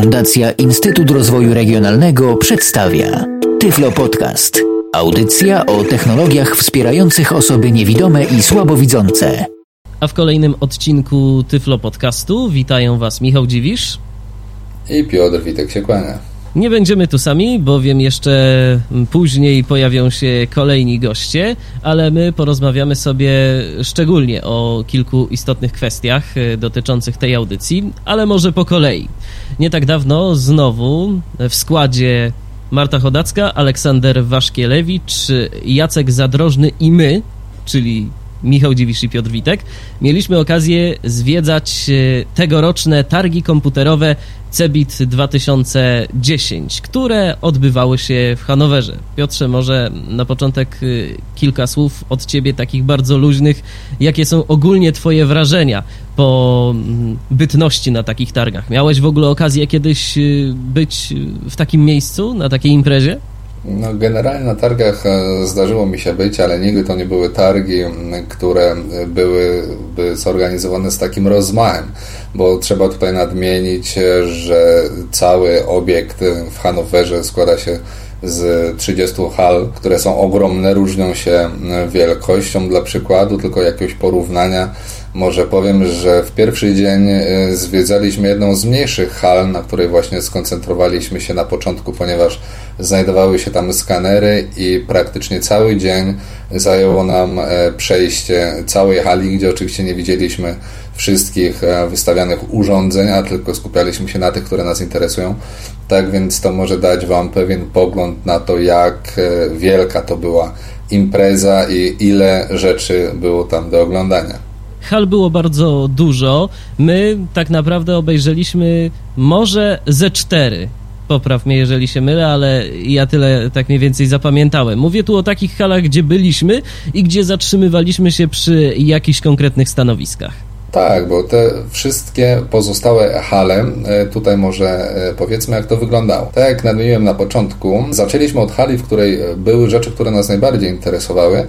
Fundacja Instytut Rozwoju Regionalnego przedstawia Tyflo Podcast. Audycja o technologiach wspierających osoby niewidome i słabowidzące. A w kolejnym odcinku Tyflo Podcastu witają Was Michał Dziwisz i Piotr Witek się kłania. Nie będziemy tu sami, bowiem jeszcze później pojawią się kolejni goście, ale my porozmawiamy sobie szczególnie o kilku istotnych kwestiach e, dotyczących tej audycji, ale może po kolei. Nie tak dawno znowu w składzie Marta Chodacka, Aleksander Waszkielewicz, Jacek Zadrożny i my, czyli Michał Dziwisz i Piotr Witek, mieliśmy okazję zwiedzać e, tegoroczne targi komputerowe CeBIT 2010, które odbywały się w Hanowerze. Piotrze, może na początek e, kilka słów od Ciebie, takich bardzo luźnych. Jakie są ogólnie Twoje wrażenia po mm, bytności na takich targach? Miałeś w ogóle okazję kiedyś e, być w takim miejscu, na takiej imprezie? No, generalnie na targach e, zdarzyło mi się być, ale nigdy to nie były targi, które byłyby zorganizowane z takim rozmachem, bo trzeba tutaj nadmienić, e, że cały obiekt w Hanowerze składa się z 30 hal, które są ogromne, różnią się wielkością dla przykładu, tylko jakiegoś porównania może powiem, że w pierwszy dzień e, zwiedzaliśmy jedną z mniejszych hal, na której właśnie skoncentrowaliśmy się na początku, ponieważ znajdowały się tam skanery i praktycznie cały dzień zajęło nam e, przejście całej hali, gdzie oczywiście nie widzieliśmy wszystkich e, wystawianych urządzeń, a tylko skupialiśmy się na tych, które nas interesują. Tak więc to może dać Wam pewien pogląd na to, jak wielka to była impreza i ile rzeczy było tam do oglądania. Hal było bardzo dużo. My tak naprawdę obejrzeliśmy może ze cztery. Popraw mnie, jeżeli się mylę, ale ja tyle tak mniej więcej zapamiętałem. Mówię tu o takich halach, gdzie byliśmy i gdzie zatrzymywaliśmy się przy jakichś konkretnych stanowiskach. Tak, bo te wszystkie pozostałe hale, e, tutaj może e, powiedzmy, jak to wyglądało. Tak jak nadmieniłem na początku, zaczęliśmy od hali, w której były rzeczy, które nas najbardziej interesowały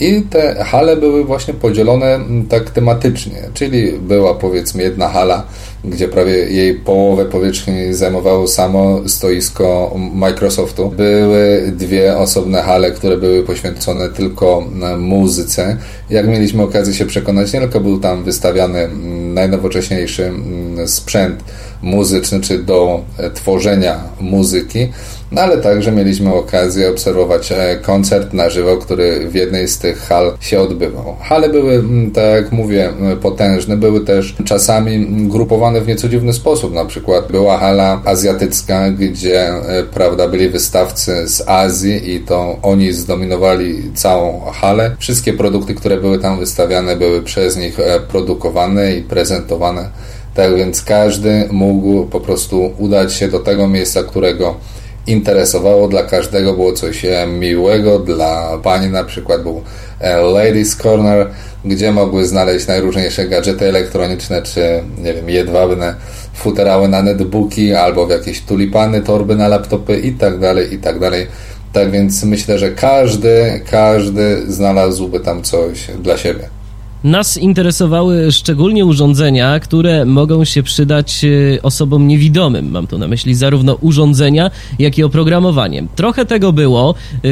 i te hale były właśnie podzielone tak tematycznie, czyli była powiedzmy jedna hala, gdzie prawie jej połowę powierzchni zajmowało samo stoisko Microsoftu. Były dwie osobne hale, które były poświęcone tylko muzyce. Jak mieliśmy okazję się przekonać, nie tylko był tam wystawiany najnowocześniejszy sprzęt muzyczny, czy do tworzenia muzyki, no ale także mieliśmy okazję obserwować e, koncert na żywo, który w jednej z tych hal się odbywał. Hale były, mm, tak jak mówię, potężne, były też czasami grupowane w nieco dziwny sposób. Na przykład była hala azjatycka, gdzie e, prawda, byli wystawcy z Azji i to oni zdominowali całą halę. Wszystkie produkty, które były tam wystawiane, były przez nich e, produkowane i prezentowane. Tak więc każdy mógł po prostu udać się do tego miejsca, którego interesowało. Dla każdego było coś e, miłego. Dla pani na przykład był e, Ladies Corner, gdzie mogły znaleźć najróżniejsze gadżety elektroniczne, czy nie wiem, jedwabne futerały na netbooki, albo w jakieś tulipany, torby na laptopy i tak dalej, i tak. Tak więc myślę, że każdy, każdy znalazłby tam coś dla siebie. Nas interesowały szczególnie urządzenia, które mogą się przydać e, osobom niewidomym. Mam tu na myśli zarówno urządzenia, jak i oprogramowanie. Trochę tego było, e,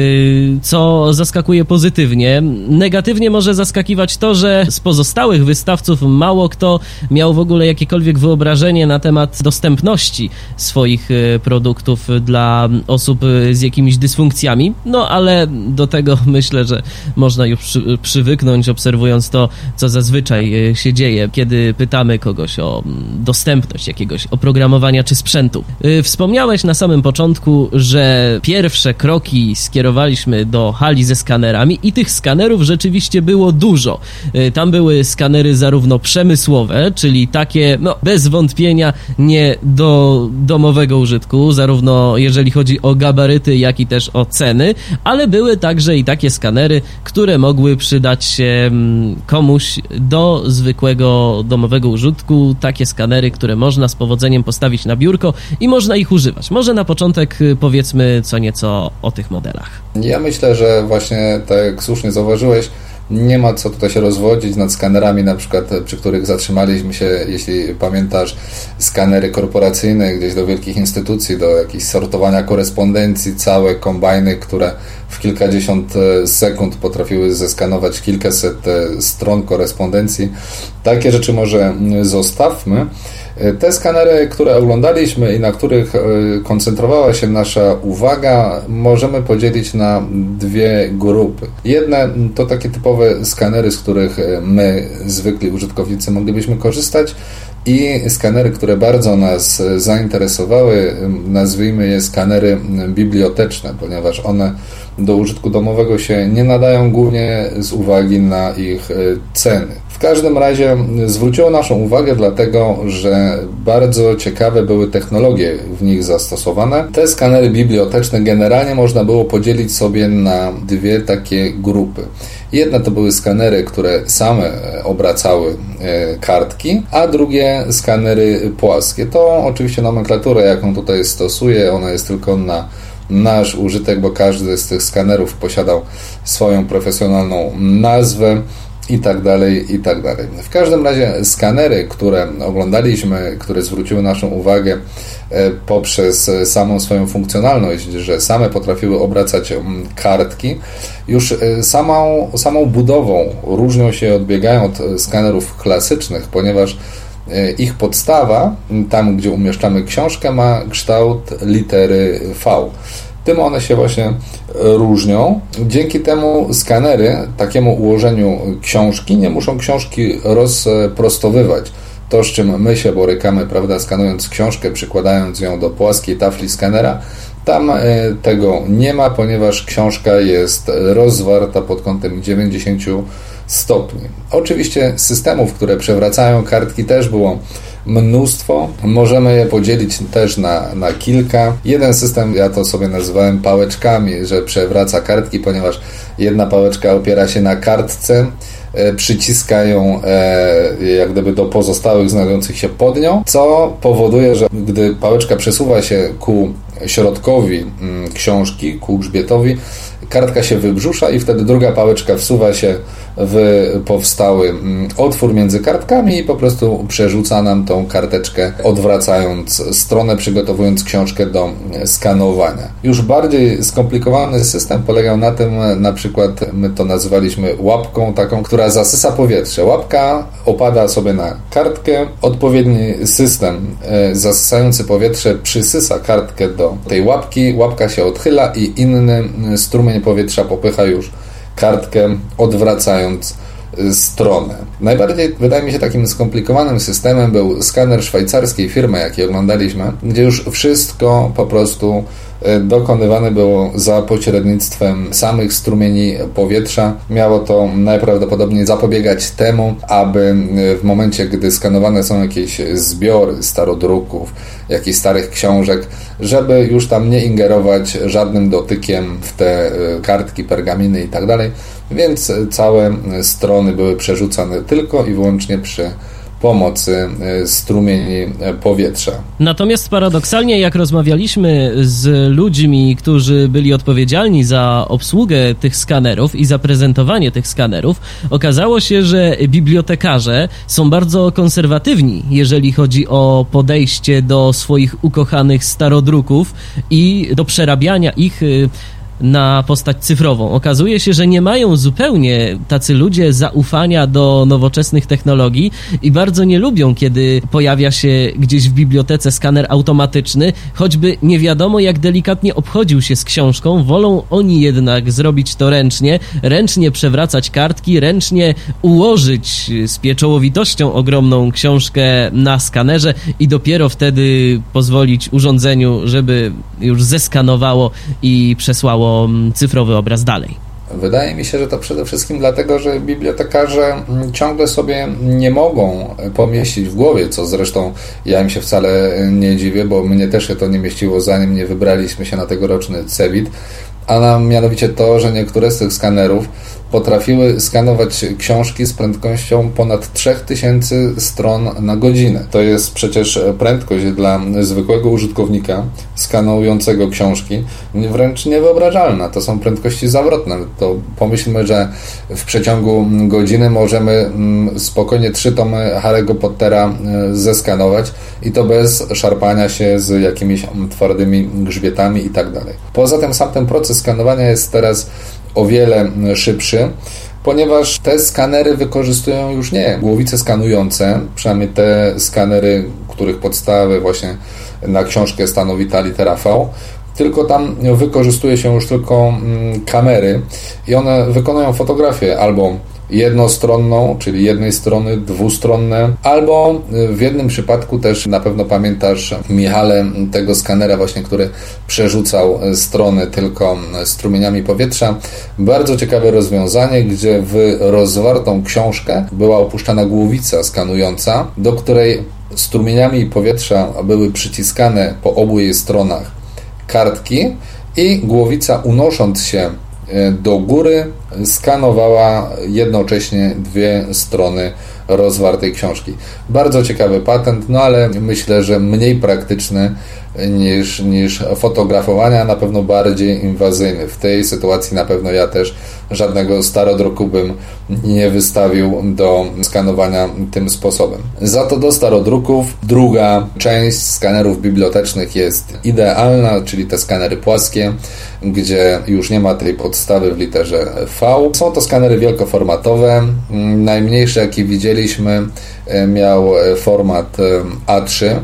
co zaskakuje pozytywnie. Negatywnie może zaskakiwać to, że z pozostałych wystawców mało kto miał w ogóle jakiekolwiek wyobrażenie na temat dostępności swoich e, produktów dla osób z jakimiś dysfunkcjami. No ale do tego myślę, że można już przy, przywyknąć, obserwując to co zazwyczaj e, się dzieje, kiedy pytamy kogoś o mm, dostępność jakiegoś oprogramowania czy sprzętu. E, wspomniałeś na samym początku, że pierwsze kroki skierowaliśmy do hali ze skanerami i tych skanerów rzeczywiście było dużo. E, tam były skanery zarówno przemysłowe, czyli takie, no bez wątpienia nie do domowego użytku, zarówno jeżeli chodzi o gabaryty, jak i też o ceny, ale były także i takie skanery, które mogły przydać się mm, komuś komuś do zwykłego domowego użytku takie skanery, które można z powodzeniem postawić na biurko i można ich używać. Może na początek y, powiedzmy co nieco o tych modelach. Ja myślę, że właśnie tak jak słusznie zauważyłeś, Nie ma co tutaj się rozwodzić nad skanerami, na przykład przy których zatrzymaliśmy się, jeśli pamiętasz, skanery korporacyjne gdzieś do wielkich instytucji, do jakichś sortowania korespondencji, całe kombajny, które w kilkadziesiąt e, sekund potrafiły zeskanować kilkaset e, stron korespondencji. Takie rzeczy może zostawmy. E, te skanery, które oglądaliśmy i na których koncentrowała się nasza uwaga, możemy podzielić na dwie grupy. Jedne to takie typowe skanery, z których my, zwykli użytkownicy, moglibyśmy korzystać i skanery, które bardzo nas zainteresowały, nazwijmy je skanery biblioteczne, ponieważ one do użytku domowego się nie nadają głównie z uwagi na ich e, ceny. W każdym razie zwróciło naszą uwagę dlatego, że bardzo ciekawe były technologie w nich zastosowane. Te skanery biblioteczne generalnie można było podzielić sobie na dwie takie grupy. Jedne to były skanery, które same e, obracały e, kartki, a drugie skanery płaskie. To oczywiście nomenklatura, jaką tutaj stosuję, ona jest tylko na nasz użytek, bo każdy z tych skanerów posiadał swoją profesjonalną nazwę i tak dalej, i tak dalej. W każdym razie skanery, które oglądaliśmy, które zwróciły naszą uwagę e, poprzez samą swoją funkcjonalność, że same potrafiły obracać kartki, już e, samą, samą budową różnią się, odbiegają od skanerów klasycznych, ponieważ e, ich podstawa, tam gdzie umieszczamy książkę, ma kształt litery V. Tym one się właśnie różnią. Dzięki temu skanery takiemu ułożeniu książki nie muszą książki rozprostowywać. To, z czym my się borykamy, prawda, skanując książkę, przykładając ją do płaskiej tafli skanera, tam e, tego nie ma, ponieważ książka jest rozwarta pod kątem 90 stopni. Oczywiście systemów, które przewracają kartki też było mnóstwo. Możemy je podzielić też na, na kilka. Jeden system, ja to sobie nazywałem pałeczkami, że przewraca kartki, ponieważ jedna pałeczka opiera się na kartce, e, przyciska ją e, jak gdyby do pozostałych znajdujących się pod nią, co powoduje, że gdy pałeczka przesuwa się ku środkowi mm, książki, ku grzbietowi, kartka się wybrzusza i wtedy druga pałeczka wsuwa się w powstały mm, otwór między kartkami i po prostu przerzuca nam tą karteczkę, odwracając stronę, przygotowując książkę do skanowania. Już bardziej skomplikowany system polegał na tym, na przykład my to nazywaliśmy łapką taką, która zasysa powietrze. Łapka opada sobie na kartkę, odpowiedni system e, zasysający powietrze przysysa kartkę do tej łapki, łapka się odchyla i inny strumień powietrza popycha już kartkę, odwracając y, stronę. Najbardziej, wydaje mi się, takim skomplikowanym systemem był skaner szwajcarskiej firmy, jaki oglądaliśmy, gdzie już wszystko po prostu dokonywane było za pośrednictwem samych strumieni powietrza. Miało to najprawdopodobniej zapobiegać temu, aby y, w momencie, gdy skanowane są jakieś zbiory starodruków, jakichś starych książek, żeby już tam nie ingerować żadnym dotykiem w te e, kartki, pergaminy i tak. Więc całe strony były przerzucane tylko i wyłącznie przy pomocy e, strumieni e, powietrza. Natomiast paradoksalnie, jak rozmawialiśmy z ludźmi, którzy byli odpowiedzialni za obsługę tych skanerów i za prezentowanie tych skanerów, okazało się, że bibliotekarze są bardzo konserwatywni, jeżeli chodzi o podejście do swoich ukochanych starodruków i do przerabiania ich y, na postać cyfrową. Okazuje się, że nie mają zupełnie tacy ludzie zaufania do nowoczesnych technologii i bardzo nie lubią, kiedy pojawia się gdzieś w bibliotece skaner automatyczny, choćby nie wiadomo jak delikatnie obchodził się z książką, wolą oni jednak zrobić to ręcznie, ręcznie przewracać kartki, ręcznie ułożyć z pieczołowitością ogromną książkę na skanerze i dopiero wtedy pozwolić urządzeniu, żeby już zeskanowało i przesłało cyfrowy obraz dalej. Wydaje mi się, że to przede wszystkim dlatego, że bibliotekarze ciągle sobie nie mogą pomieścić w głowie, co zresztą ja im się wcale nie dziwię, bo mnie też się to nie mieściło, zanim nie wybraliśmy się na tegoroczny CEBIT, a nam mianowicie to, że niektóre z tych skanerów potrafiły skanować książki z prędkością ponad 3000 stron na godzinę. To jest przecież prędkość dla zwykłego użytkownika skanującego książki wręcz niewyobrażalna. To są prędkości zawrotne. To pomyślmy, że w przeciągu godziny możemy mm, spokojnie trzy tomy Harry'ego Pottera e, zeskanować i to bez szarpania się z jakimiś twardymi grzbietami i tak dalej. Poza tym sam ten proces skanowania jest teraz o wiele szybszy ponieważ te skanery wykorzystują już nie głowice skanujące, przynajmniej te skanery, których podstawy właśnie na książkę stanowi ta litera V, tylko tam wykorzystuje się już tylko mm, kamery i one wykonują fotografię albo jednostronną, czyli jednej strony, dwustronne, albo w jednym przypadku też na pewno pamiętasz, Michale, tego skanera właśnie, który przerzucał strony tylko strumieniami powietrza. Bardzo ciekawe rozwiązanie, gdzie w rozwartą książkę była opuszczana głowica skanująca, do której strumieniami powietrza były przyciskane po obu jej stronach kartki i głowica unosząc się do góry skanowała jednocześnie dwie strony rozwartej książki. Bardzo ciekawy patent, no ale myślę, że mniej praktyczny niż, niż fotografowania, na pewno bardziej inwazyjny. W tej sytuacji na pewno ja też żadnego starodruku bym nie wystawił do skanowania tym sposobem. Za to do starodruków druga część skanerów bibliotecznych jest idealna, czyli te skanery płaskie, gdzie już nie ma tej podstawy w literze V. Są to skanery wielkoformatowe. Najmniejszy jaki widzieliśmy miał format e, A3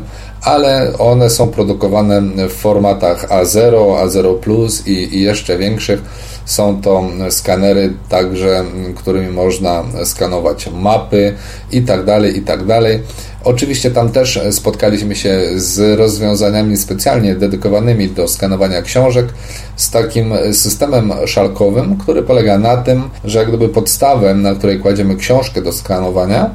ale one są produkowane w formatach A0, A0 Plus i, i jeszcze większych. Są to skanery także, którymi można skanować mapy i tak dalej, i tak dalej. Oczywiście tam też spotkaliśmy się z rozwiązaniami specjalnie dedykowanymi do skanowania książek, z takim systemem szalkowym, który polega na tym, że jak gdyby podstawę, na której kładziemy książkę do skanowania,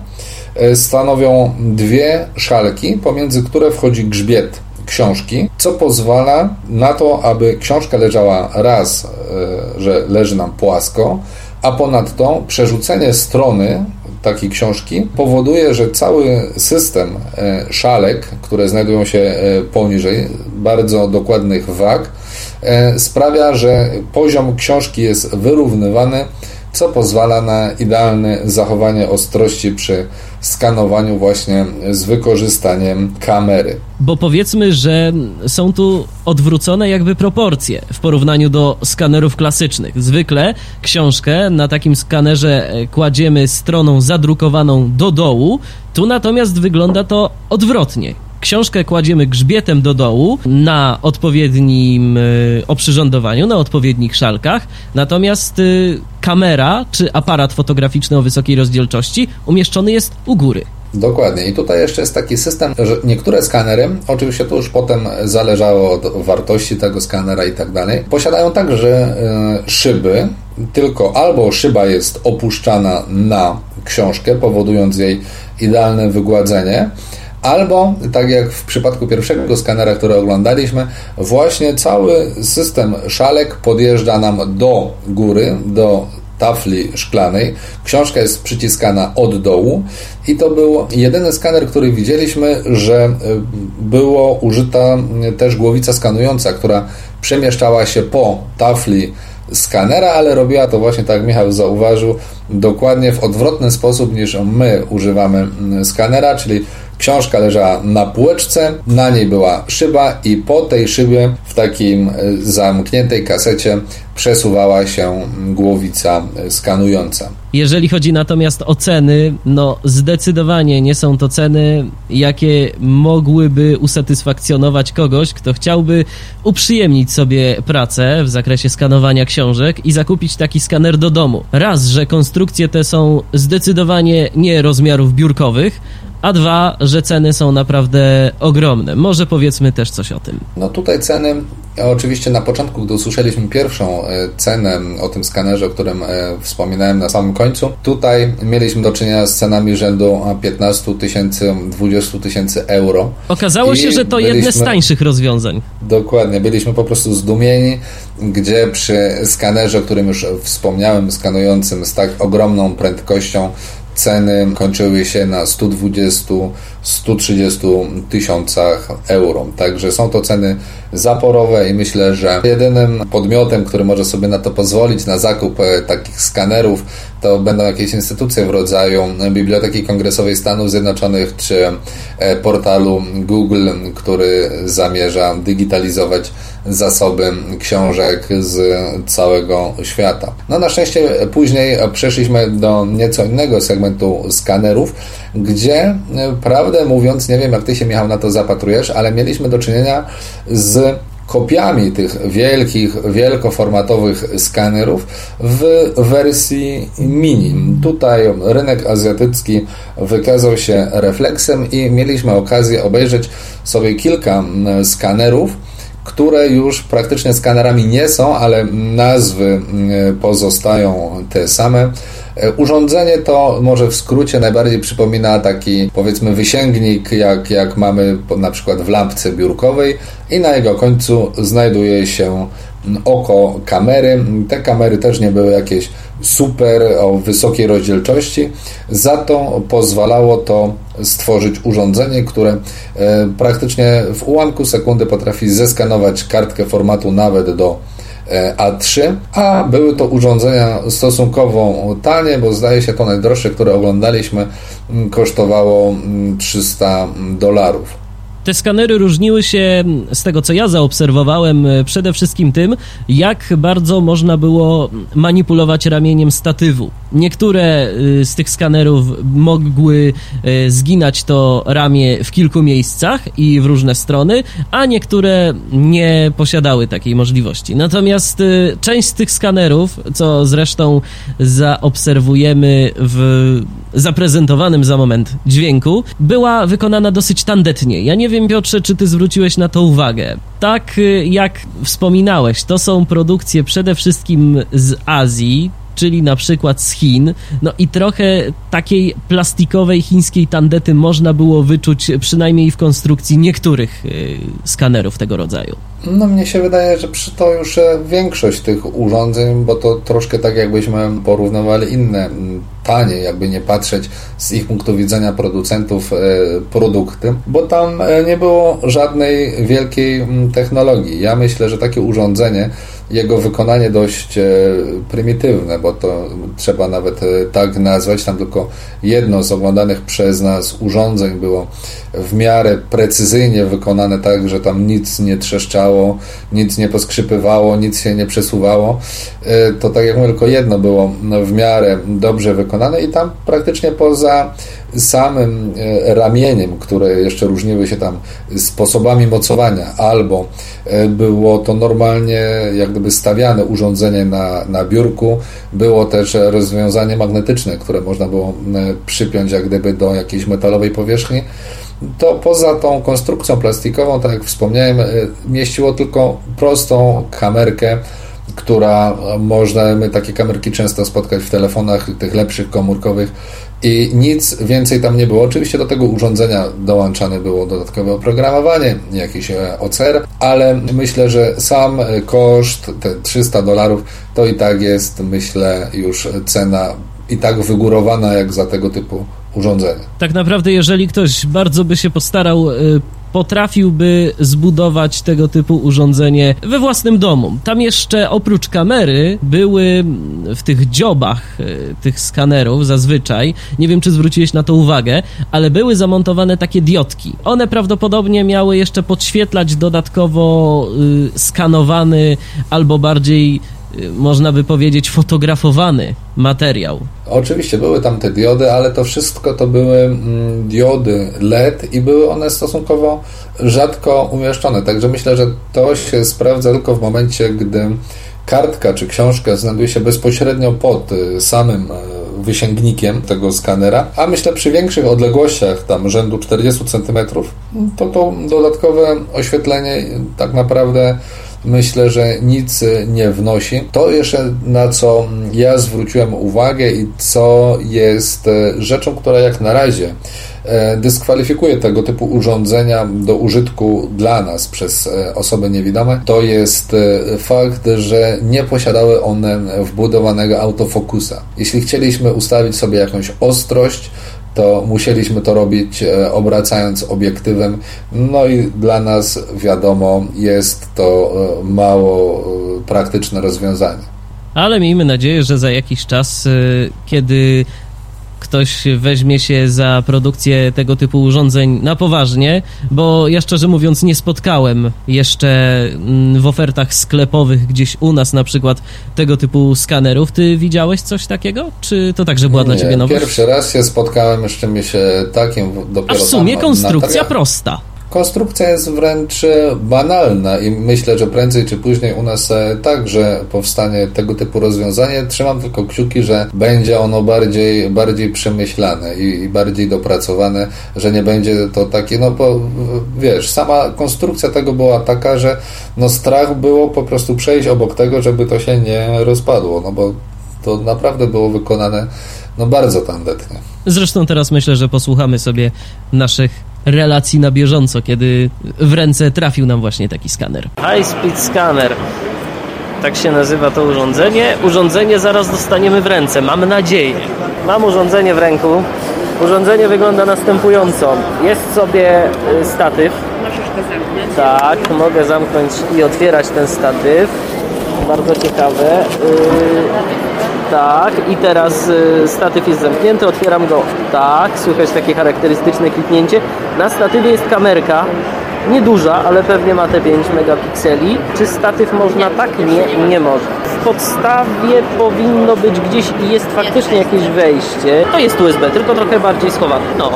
stanowią dwie szalki, pomiędzy które wchodzi grzbiet książki, co pozwala na to, aby książka leżała raz, e, że leży nam płasko, a ponadto przerzucenie strony takiej książki powoduje, że cały system e, szalek, które znajdują się poniżej, bardzo dokładnych wag, sprawia, że poziom książki jest wyrównywany co pozwala na idealne zachowanie ostrości przy skanowaniu właśnie z wykorzystaniem kamery. Bo powiedzmy, że są tu odwrócone jakby proporcje w porównaniu do skanerów klasycznych. Zwykle książkę na takim skanerze kładziemy stroną zadrukowaną do dołu, tu natomiast wygląda to odwrotnie. Książkę kładziemy grzbietem do dołu na odpowiednim y, oprzyrządowaniu, na odpowiednich szalkach, natomiast y, kamera czy aparat fotograficzny o wysokiej rozdzielczości umieszczony jest u góry. Dokładnie. I tutaj jeszcze jest taki system, że niektóre skanery, oczywiście to już potem zależało od wartości tego skanera i tak dalej, posiadają także y, szyby, tylko albo szyba jest opuszczana na książkę, powodując jej idealne wygładzenie, Albo, tak jak w przypadku pierwszego skanera, który oglądaliśmy, właśnie cały system szalek podjeżdża nam do góry, do tafli szklanej. Książka jest przyciskana od dołu i to był jedyny skaner, który widzieliśmy, że y, było użyta też głowica skanująca, która przemieszczała się po tafli skanera, ale robiła to właśnie, tak jak Michał zauważył, dokładnie w odwrotny sposób niż my używamy skanera, czyli Książka leżała na półeczce, na niej była szyba i po tej szybie w takim e, zamkniętej kasecie przesuwała się głowica skanująca. Jeżeli chodzi natomiast o ceny, no zdecydowanie nie są to ceny, jakie mogłyby usatysfakcjonować kogoś, kto chciałby uprzyjemnić sobie pracę w zakresie skanowania książek i zakupić taki skaner do domu. Raz, że konstrukcje te są zdecydowanie nie rozmiarów biurkowych, a dwa, że ceny są naprawdę ogromne. Może powiedzmy też coś o tym. No tutaj ceny Oczywiście na początku, gdy usłyszeliśmy pierwszą cenę o tym skanerze, o którym wspominałem na samym końcu, tutaj mieliśmy do czynienia z cenami rzędu 15 tysięcy, 20 tysięcy euro. Okazało się, że to byliśmy, jedne z tańszych rozwiązań. Dokładnie, byliśmy po prostu zdumieni, gdzie przy skanerze, o którym już wspomniałem, skanującym z tak ogromną prędkością, ceny kończyły się na 120-130 tysiącach euro. Także są to ceny zaporowe i myślę, że jedynym podmiotem, który może sobie na to pozwolić, na zakup e, takich skanerów, to będą jakieś instytucje w rodzaju Biblioteki Kongresowej Stanów Zjednoczonych czy e, portalu Google, który zamierza digitalizować zasoby książek z całego świata. No na szczęście później przeszliśmy do nieco innego segmentu skanerów, gdzie prawdę mówiąc, nie wiem jak ty się Michał na to zapatrujesz, ale mieliśmy do czynienia z kopiami tych wielkich, wielkoformatowych skanerów w wersji mini. Tutaj rynek azjatycki wykazał się refleksem i mieliśmy okazję obejrzeć sobie kilka skanerów, które już praktycznie skanerami nie są, ale nazwy pozostają te same. E, urządzenie to może w skrócie najbardziej przypomina taki powiedzmy wysięgnik, jak, jak mamy na przykład w lampce biurkowej i na jego końcu znajduje się oko kamery. Te kamery też nie były jakieś super o wysokiej rozdzielczości, za to pozwalało to stworzyć urządzenie, które e, praktycznie w ułamku sekundy potrafi zeskanować kartkę formatu nawet do A3, a były to urządzenia stosunkowo tanie, bo zdaje się to najdroższe, które oglądaliśmy, kosztowało 300 dolarów. Te skanery różniły się z tego, co ja zaobserwowałem, e, przede wszystkim tym, jak bardzo można było manipulować ramieniem statywu. Niektóre e, z tych skanerów mogły e, zginać to ramię w kilku miejscach i w różne strony, a niektóre nie posiadały takiej możliwości. Natomiast część z tych skanerów, co zresztą zaobserwujemy w zaprezentowanym za moment dźwięku, była wykonana dosyć tandetnie. Ja nie wiem, Piotrze, czy ty zwróciłeś na to uwagę. Tak y, jak wspominałeś, to są produkcje przede wszystkim z Azji, czyli na przykład z Chin. No i trochę takiej plastikowej chińskiej tandety można było wyczuć przynajmniej w konstrukcji niektórych y, skanerów tego rodzaju. No mnie się wydaje, że przy to już e, większość tych urządzeń, bo to troszkę tak jakbyśmy porównywali inne tanie, jakby nie patrzeć z ich punktu widzenia producentów e, produkty, bo tam e, nie było żadnej wielkiej technologii. Ja myślę, że takie urządzenie, jego wykonanie dość prymitywne, bo to trzeba nawet tak nazwać, tam tylko jedno z oglądanych przez nas urządzeń było w miarę precyzyjnie wykonane tak, że tam nic nie trzeszczało, nic nie poskrzypywało, nic się nie przesuwało. E, to tak jak mówię, tylko jedno było w miarę dobrze wykonane i tam praktycznie poza samym e, ramieniem, które jeszcze różniły się tam sposobami mocowania, albo e, było to normalnie jak gdyby stawiane urządzenie na, na biurku, było też rozwiązanie magnetyczne, które można było przypiąć jak gdyby do jakiejś metalowej powierzchni. To poza tą konstrukcją plastikową, tak jak wspomniałem, e, mieściło tylko prostą kamerkę, która można, my takie kamerki często spotkać w telefonach tych lepszych komórkowych i nic więcej tam nie było. Oczywiście do tego urządzenia dołączane było dodatkowe oprogramowanie, jakiś e, OCR, ale myślę, że sam koszt, te 300 dolarów, to i tak jest, myślę, już cena i tak wygórowana jak za tego typu urządzenie. Tak naprawdę, jeżeli ktoś bardzo by się postarał, y, potrafiłby zbudować tego typu urządzenie we własnym domu. Tam jeszcze oprócz kamery były w tych dziobach y, tych skanerów zazwyczaj, nie wiem czy zwróciłeś na to uwagę, ale były zamontowane takie diodki. One prawdopodobnie miały jeszcze podświetlać dodatkowo y, skanowany albo bardziej można by powiedzieć, fotografowany materiał. Oczywiście były tam te diody, ale to wszystko to były mm, diody LED i były one stosunkowo rzadko umieszczone. Także myślę, że to się sprawdza tylko w momencie, gdy kartka czy książka znajduje się bezpośrednio pod y, samym y, wysięgnikiem tego skanera, a myślę przy większych odległościach, tam rzędu 40 cm, to to dodatkowe oświetlenie tak naprawdę myślę, że nic nie wnosi. To jeszcze na co ja zwróciłem uwagę i co jest rzeczą, która jak na razie E, dyskwalifikuje tego typu urządzenia do użytku dla nas przez e, osoby niewidome, to jest e, fakt, że nie posiadały one wbudowanego autofokusa. Jeśli chcieliśmy ustawić sobie jakąś ostrość, to musieliśmy to robić obracając obiektywem. No i dla nas, wiadomo, jest to mało praktyczne rozwiązanie. Ale miejmy nadzieję, że za jakiś czas, kiedy ktoś weźmie się za produkcję tego typu urządzeń na poważnie, bo ja szczerze mówiąc nie spotkałem jeszcze mm, w ofertach sklepowych gdzieś u nas na przykład tego typu skanerów. Ty widziałeś coś takiego? Czy to także była nie, dla ciebie nowość? Pierwszy raz się spotkałem jeszcze mi się takim dopiero A w sumie konstrukcja prosta. Konstrukcja jest wręcz banalna i myślę, że prędzej czy później u nas e, także powstanie tego typu rozwiązanie. Trzymam tylko kciuki, że będzie ono bardziej, bardziej przemyślane i, i bardziej dopracowane, że nie będzie to takie, no bo wiesz, sama konstrukcja tego była taka, że no strach było po prostu przejść obok tego, żeby to się nie rozpadło, no bo to naprawdę było wykonane no bardzo tandetnie. Zresztą teraz myślę, że posłuchamy sobie naszych relacji na bieżąco, kiedy w ręce trafił nam właśnie taki skaner. High Speed Scanner. Tak się nazywa to urządzenie. Urządzenie zaraz dostaniemy w ręce, mam nadzieję. Mam urządzenie w ręku. Urządzenie wygląda następująco. Jest sobie y, statyw. Możesz go zamknąć. Tak, mogę zamknąć i otwierać ten statyw. Bardzo ciekawe. Y, tak, i teraz y, statyw jest zamknięty, otwieram go. Tak, słychać takie charakterystyczne kliknięcie. Na statywie jest kamerka, nieduża, ale pewnie ma te 5 megapikseli. Czy statyw można tak? Nie, nie może. W podstawie powinno być gdzieś i jest faktycznie jakieś wejście. To jest USB, tylko trochę bardziej schowane. No.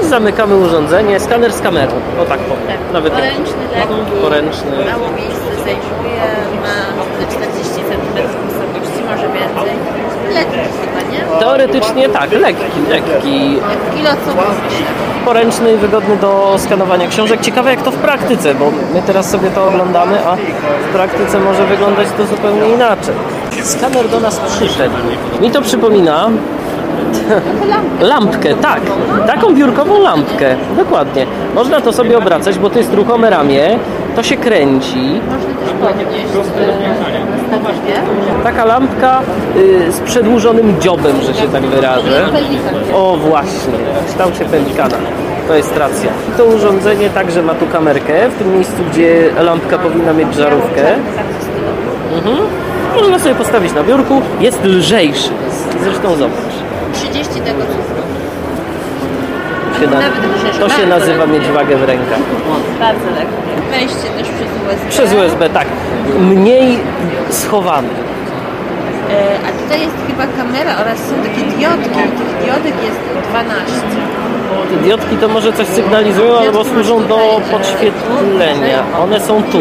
Zamykamy urządzenie, skaner z kamerą. O tak powiem. Tak, Nawet poręczny, lekki, poręczny. mało miejsca zajmuje, ma 40 cm może więcej. Lekki chyba, nie? Teoretycznie tak, lekki, lekki. Co Poręczny i wygodny do skanowania książek. Ciekawe jak to w praktyce, bo my teraz sobie to oglądamy, a w praktyce może wyglądać to zupełnie inaczej. Skaner do nas przyszedł. Mi to przypomina Lampkę, tak. Taką biurkową lampkę. Dokładnie. Można to sobie obracać, bo to jest ruchome ramię. To się kręci. Można też podnieść Taka lampka y, z przedłużonym dziobem, że się tak wyrażę. O właśnie, w kształcie pelikana. To jest racja. To urządzenie także ma tu kamerkę, w tym miejscu, gdzie lampka powinna mieć żarówkę. Mhm. Można sobie postawić na biurku. Jest lżejszy. Zresztą zobacz. 30 tego cukru. Się na, to się nazywa mieć wagę w rękach. Bardzo lekkie. Wejście też przez USB. Przez USB, tak. Mniej schowany. E, a tutaj jest chyba kamera oraz są takie diodki. Tych diodek jest 12. Te diodki to może coś sygnalizują albo służą do podświetlenia. One są tu.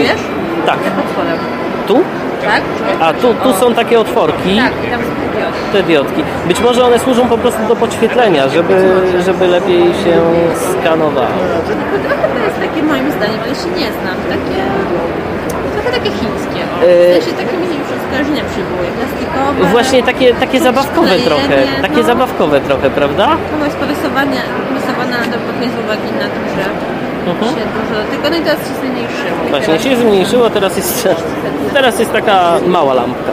Tak. Tu? Tak? A tu, tu są takie otworki. Tak, tam są te diodki. Być może one służą po prostu do podświetlenia, żeby, żeby lepiej się skanowało. Trochę to jest takie moim zdaniem, ale się nie znam, takie trochę takie chińskie. O. W sensie takie mi już skojarzenia przybyły, plastikowe. Właśnie takie, takie zabawkowe trochę, takie no. zabawkowe trochę, prawda? No jest porysowane, porysowana do z uwagi na to, że mhm. się dużo tego, no i teraz się zmniejszyło. Właśnie się zmniejszyło, teraz jest, teraz jest taka mała lampka.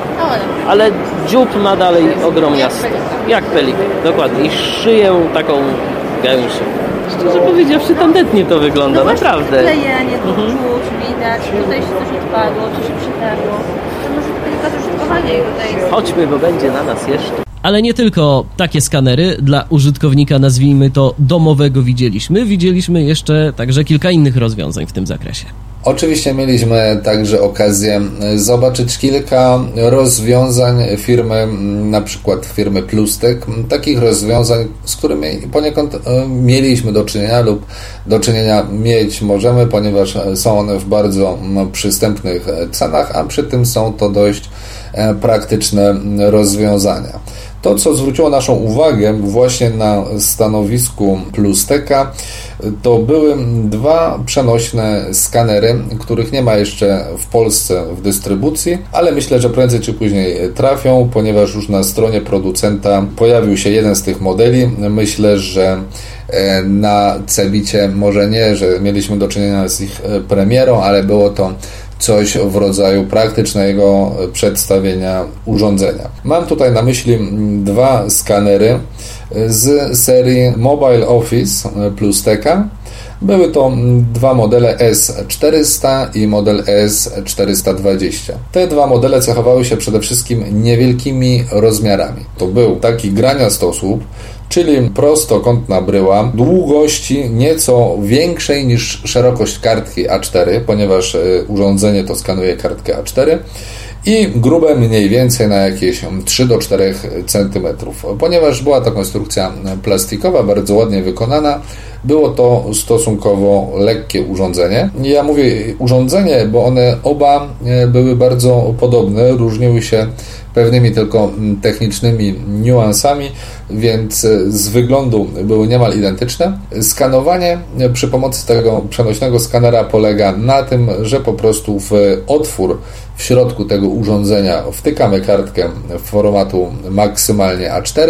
Ale dziób ma dalej ogromniasty. Jak pelik, dokładnie. I szyję taką gęsią. Szczerze powiedziawszy, tandetnie to wygląda, no naprawdę. Klejenie, to mhm. czuć, widać, tutaj się coś odpadło, coś się przytarło. To może tylko zużytkowanie i tutaj jest... Chodźmy, bo będzie na nas jeszcze. Ale nie tylko takie skanery dla użytkownika, nazwijmy to domowego, widzieliśmy. Widzieliśmy jeszcze także kilka innych rozwiązań w tym zakresie. Oczywiście mieliśmy także okazję zobaczyć kilka rozwiązań firmy, na przykład firmy Plustek, takich rozwiązań, z którymi poniekąd e, mieliśmy do czynienia lub do czynienia mieć możemy, ponieważ są one w bardzo przystępnych cenach, a przy tym są to dość e, praktyczne rozwiązania. To, co zwróciło naszą uwagę właśnie na stanowisku Plusteka, to były dwa przenośne skanery, których nie ma jeszcze w Polsce w dystrybucji, ale myślę, że prędzej czy później trafią, ponieważ już na stronie producenta pojawił się jeden z tych modeli. Myślę, że e, na Cebicie może nie, że mieliśmy do czynienia z ich e, premierą, ale było to coś w rodzaju praktycznego przedstawienia urządzenia. Mam tutaj na myśli dwa skanery z serii Mobile Office plus Teka. Były to dwa modele S400 i model S420. Te dwa modele cechowały się przede wszystkim niewielkimi rozmiarami. To był taki graniastosłup, czyli prostokątna bryła długości nieco większej niż szerokość kartki A4, ponieważ e, urządzenie to skanuje kartkę A4 i grube mniej więcej na jakieś 3 do 4 cm. Ponieważ była to konstrukcja plastikowa, bardzo ładnie wykonana, było to stosunkowo lekkie urządzenie. Ja mówię urządzenie, bo one oba e, były bardzo podobne, różniły się pewnymi tylko technicznymi niuansami, więc e, z wyglądu były niemal identyczne. Skanowanie przy pomocy tego przenośnego skanera polega na tym, że po prostu w otwór w środku tego urządzenia wtykamy kartkę formatu maksymalnie A4,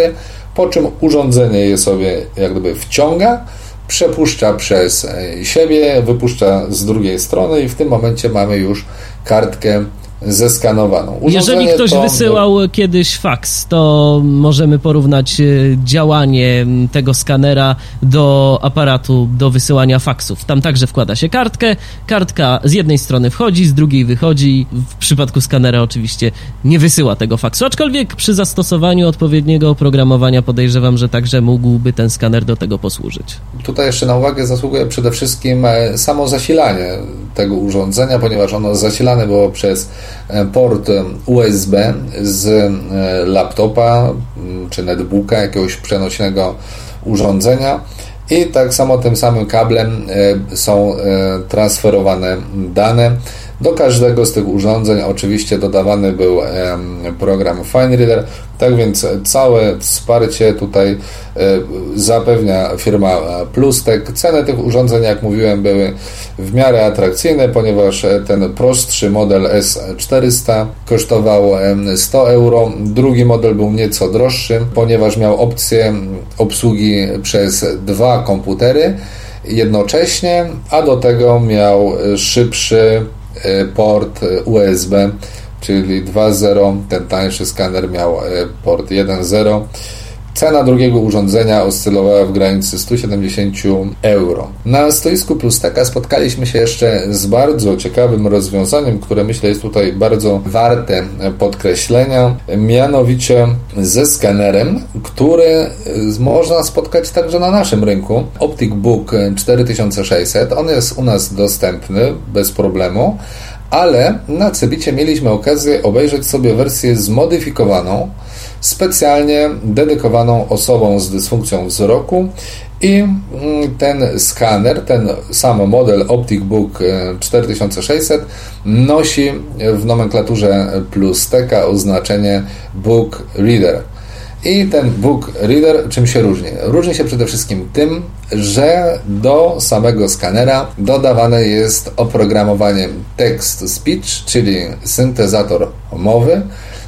po czym urządzenie je sobie jak gdyby wciąga, przepuszcza przez siebie, wypuszcza z drugiej strony i w tym momencie mamy już kartkę zeskanowaną. Urządzenie Jeżeli ktoś to... wysyłał kiedyś faks, to możemy porównać e, działanie tego skanera do aparatu do wysyłania faksów. Tam także wkłada się kartkę, kartka z jednej strony wchodzi, z drugiej wychodzi. W przypadku skanera oczywiście nie wysyła tego faksu, aczkolwiek przy zastosowaniu odpowiedniego oprogramowania podejrzewam, że także mógłby ten skaner do tego posłużyć. Tutaj jeszcze na uwagę zasługuje przede wszystkim e, samo zasilanie tego urządzenia, ponieważ ono zasilane było przez port USB z e, laptopa czy netbooka, jakiegoś przenośnego urządzenia. I tak samo tym samym kablem e, są transferowane dane do każdego z tych urządzeń oczywiście dodawany był program FineReader, tak więc całe wsparcie tutaj e, zapewnia firma Plustek. Ceny tych urządzeń, jak mówiłem, były w miarę atrakcyjne, ponieważ ten prostszy model S400 kosztował 100 euro, drugi model był nieco droższy, ponieważ miał opcję obsługi przez dwa komputery jednocześnie, a do tego miał szybszy E, port USB, czyli 2.0. Ten tańszy skaner miał e, port 1.0. Cena drugiego urządzenia oscylowała w granicy 170 euro. Na stoisku Plusteka spotkaliśmy się jeszcze z bardzo ciekawym rozwiązaniem, które myślę jest tutaj bardzo warte podkreślenia, mianowicie ze skanerem, który można spotkać także na naszym rynku. Optic Book 4600, on jest u nas dostępny bez problemu ale na Cebicie mieliśmy okazję obejrzeć sobie wersję zmodyfikowaną, specjalnie dedykowaną osobom z dysfunkcją wzroku i mm, ten skaner, ten sam model Optic Book 4600 e, nosi w nomenklaturze plus TK oznaczenie Book Reader. I ten Book Reader czym się różni? Różni się przede wszystkim tym, że do samego skanera dodawane jest oprogramowanie text-speech, czyli syntezator mowy,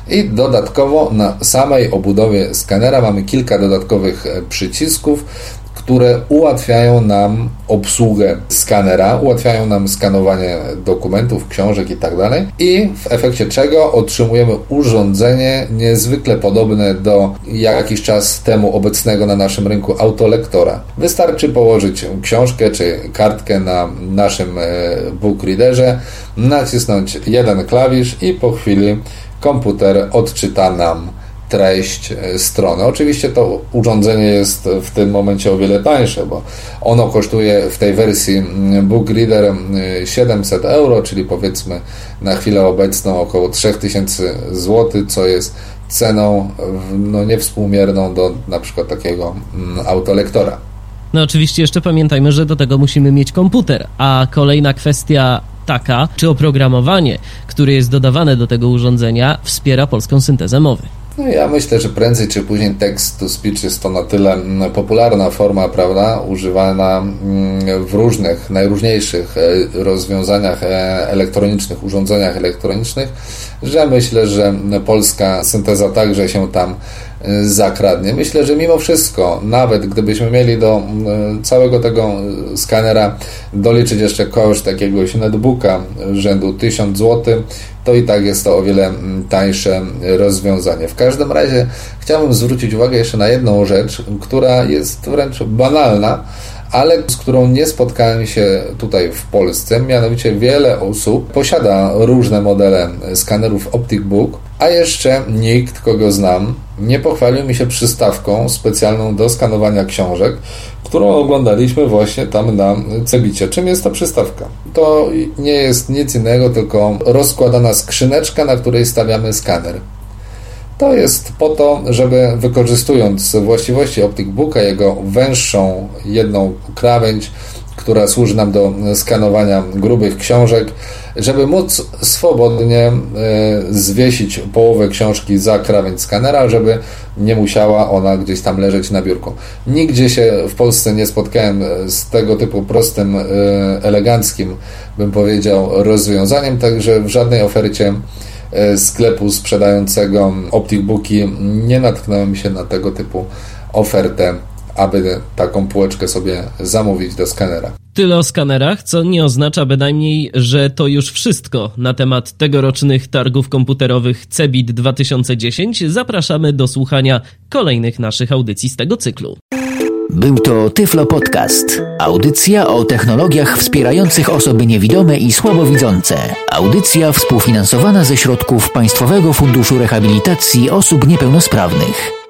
i dodatkowo na samej obudowie skanera mamy kilka dodatkowych przycisków, które ułatwiają nam obsługę skanera, ułatwiają nam skanowanie dokumentów, książek itd. Tak I w efekcie czego otrzymujemy urządzenie niezwykle podobne do jakiś czas temu obecnego na naszym rynku autolektora. Wystarczy położyć książkę czy kartkę na naszym e, book readerze, nacisnąć jeden klawisz i po chwili komputer odczyta nam treść e, strony. Oczywiście to urządzenie jest w tym momencie o wiele tańsze, bo ono kosztuje w tej wersji mm, Book Reader 700 mm, euro, czyli powiedzmy na chwilę obecną około 3000 zł, co jest ceną no, niewspółmierną do na przykład takiego mm, autolektora. No oczywiście jeszcze pamiętajmy, że do tego musimy mieć komputer, a kolejna kwestia taka, czy oprogramowanie, które jest dodawane do tego urządzenia, wspiera polską syntezę mowy. No ja myślę, że prędzej czy później text to speech jest to na tyle popularna forma, prawda, używana mm, w różnych, najróżniejszych e, rozwiązaniach e, elektronicznych, urządzeniach elektronicznych, że myślę, że polska synteza także się tam zakradnie. Myślę, że mimo wszystko, nawet gdybyśmy mieli do całego tego skanera doliczyć jeszcze koszt jakiegoś netbooka rzędu 1000 zł, to i tak jest to o wiele tańsze rozwiązanie. W każdym razie chciałbym zwrócić uwagę jeszcze na jedną rzecz, która jest wręcz banalna, ale z którą nie spotkałem się tutaj w Polsce. Mianowicie wiele osób posiada różne modele skanerów Optic Book, a jeszcze nikt, kogo znam, nie pochwalił mi się przystawką specjalną do skanowania książek, którą oglądaliśmy właśnie tam na Cebicie. Czym jest ta przystawka? To nie jest nic innego, tylko rozkładana skrzyneczka, na której stawiamy skaner. To jest po to, żeby wykorzystując właściwości OpticBooka, jego węższą jedną krawędź, która służy nam do skanowania grubych książek, żeby móc swobodnie e, zwiesić połowę książki za krawędź skanera, żeby nie musiała ona gdzieś tam leżeć na biurku. Nigdzie się w Polsce nie spotkałem z tego typu prostym, e, eleganckim, bym powiedział, rozwiązaniem, także w żadnej ofercie e, sklepu sprzedającego OpticBooki nie natknąłem się na tego typu ofertę aby taką półeczkę sobie zamówić do skanera. Tyle o skanerach, co nie oznacza bynajmniej, że to już wszystko na temat tegorocznych targów komputerowych CEBIT 2010. Zapraszamy do słuchania kolejnych naszych audycji z tego cyklu. Był to Tyflo Podcast. Audycja o technologiach wspierających osoby niewidome i słabowidzące. Audycja współfinansowana ze środków Państwowego Funduszu Rehabilitacji Osób Niepełnosprawnych.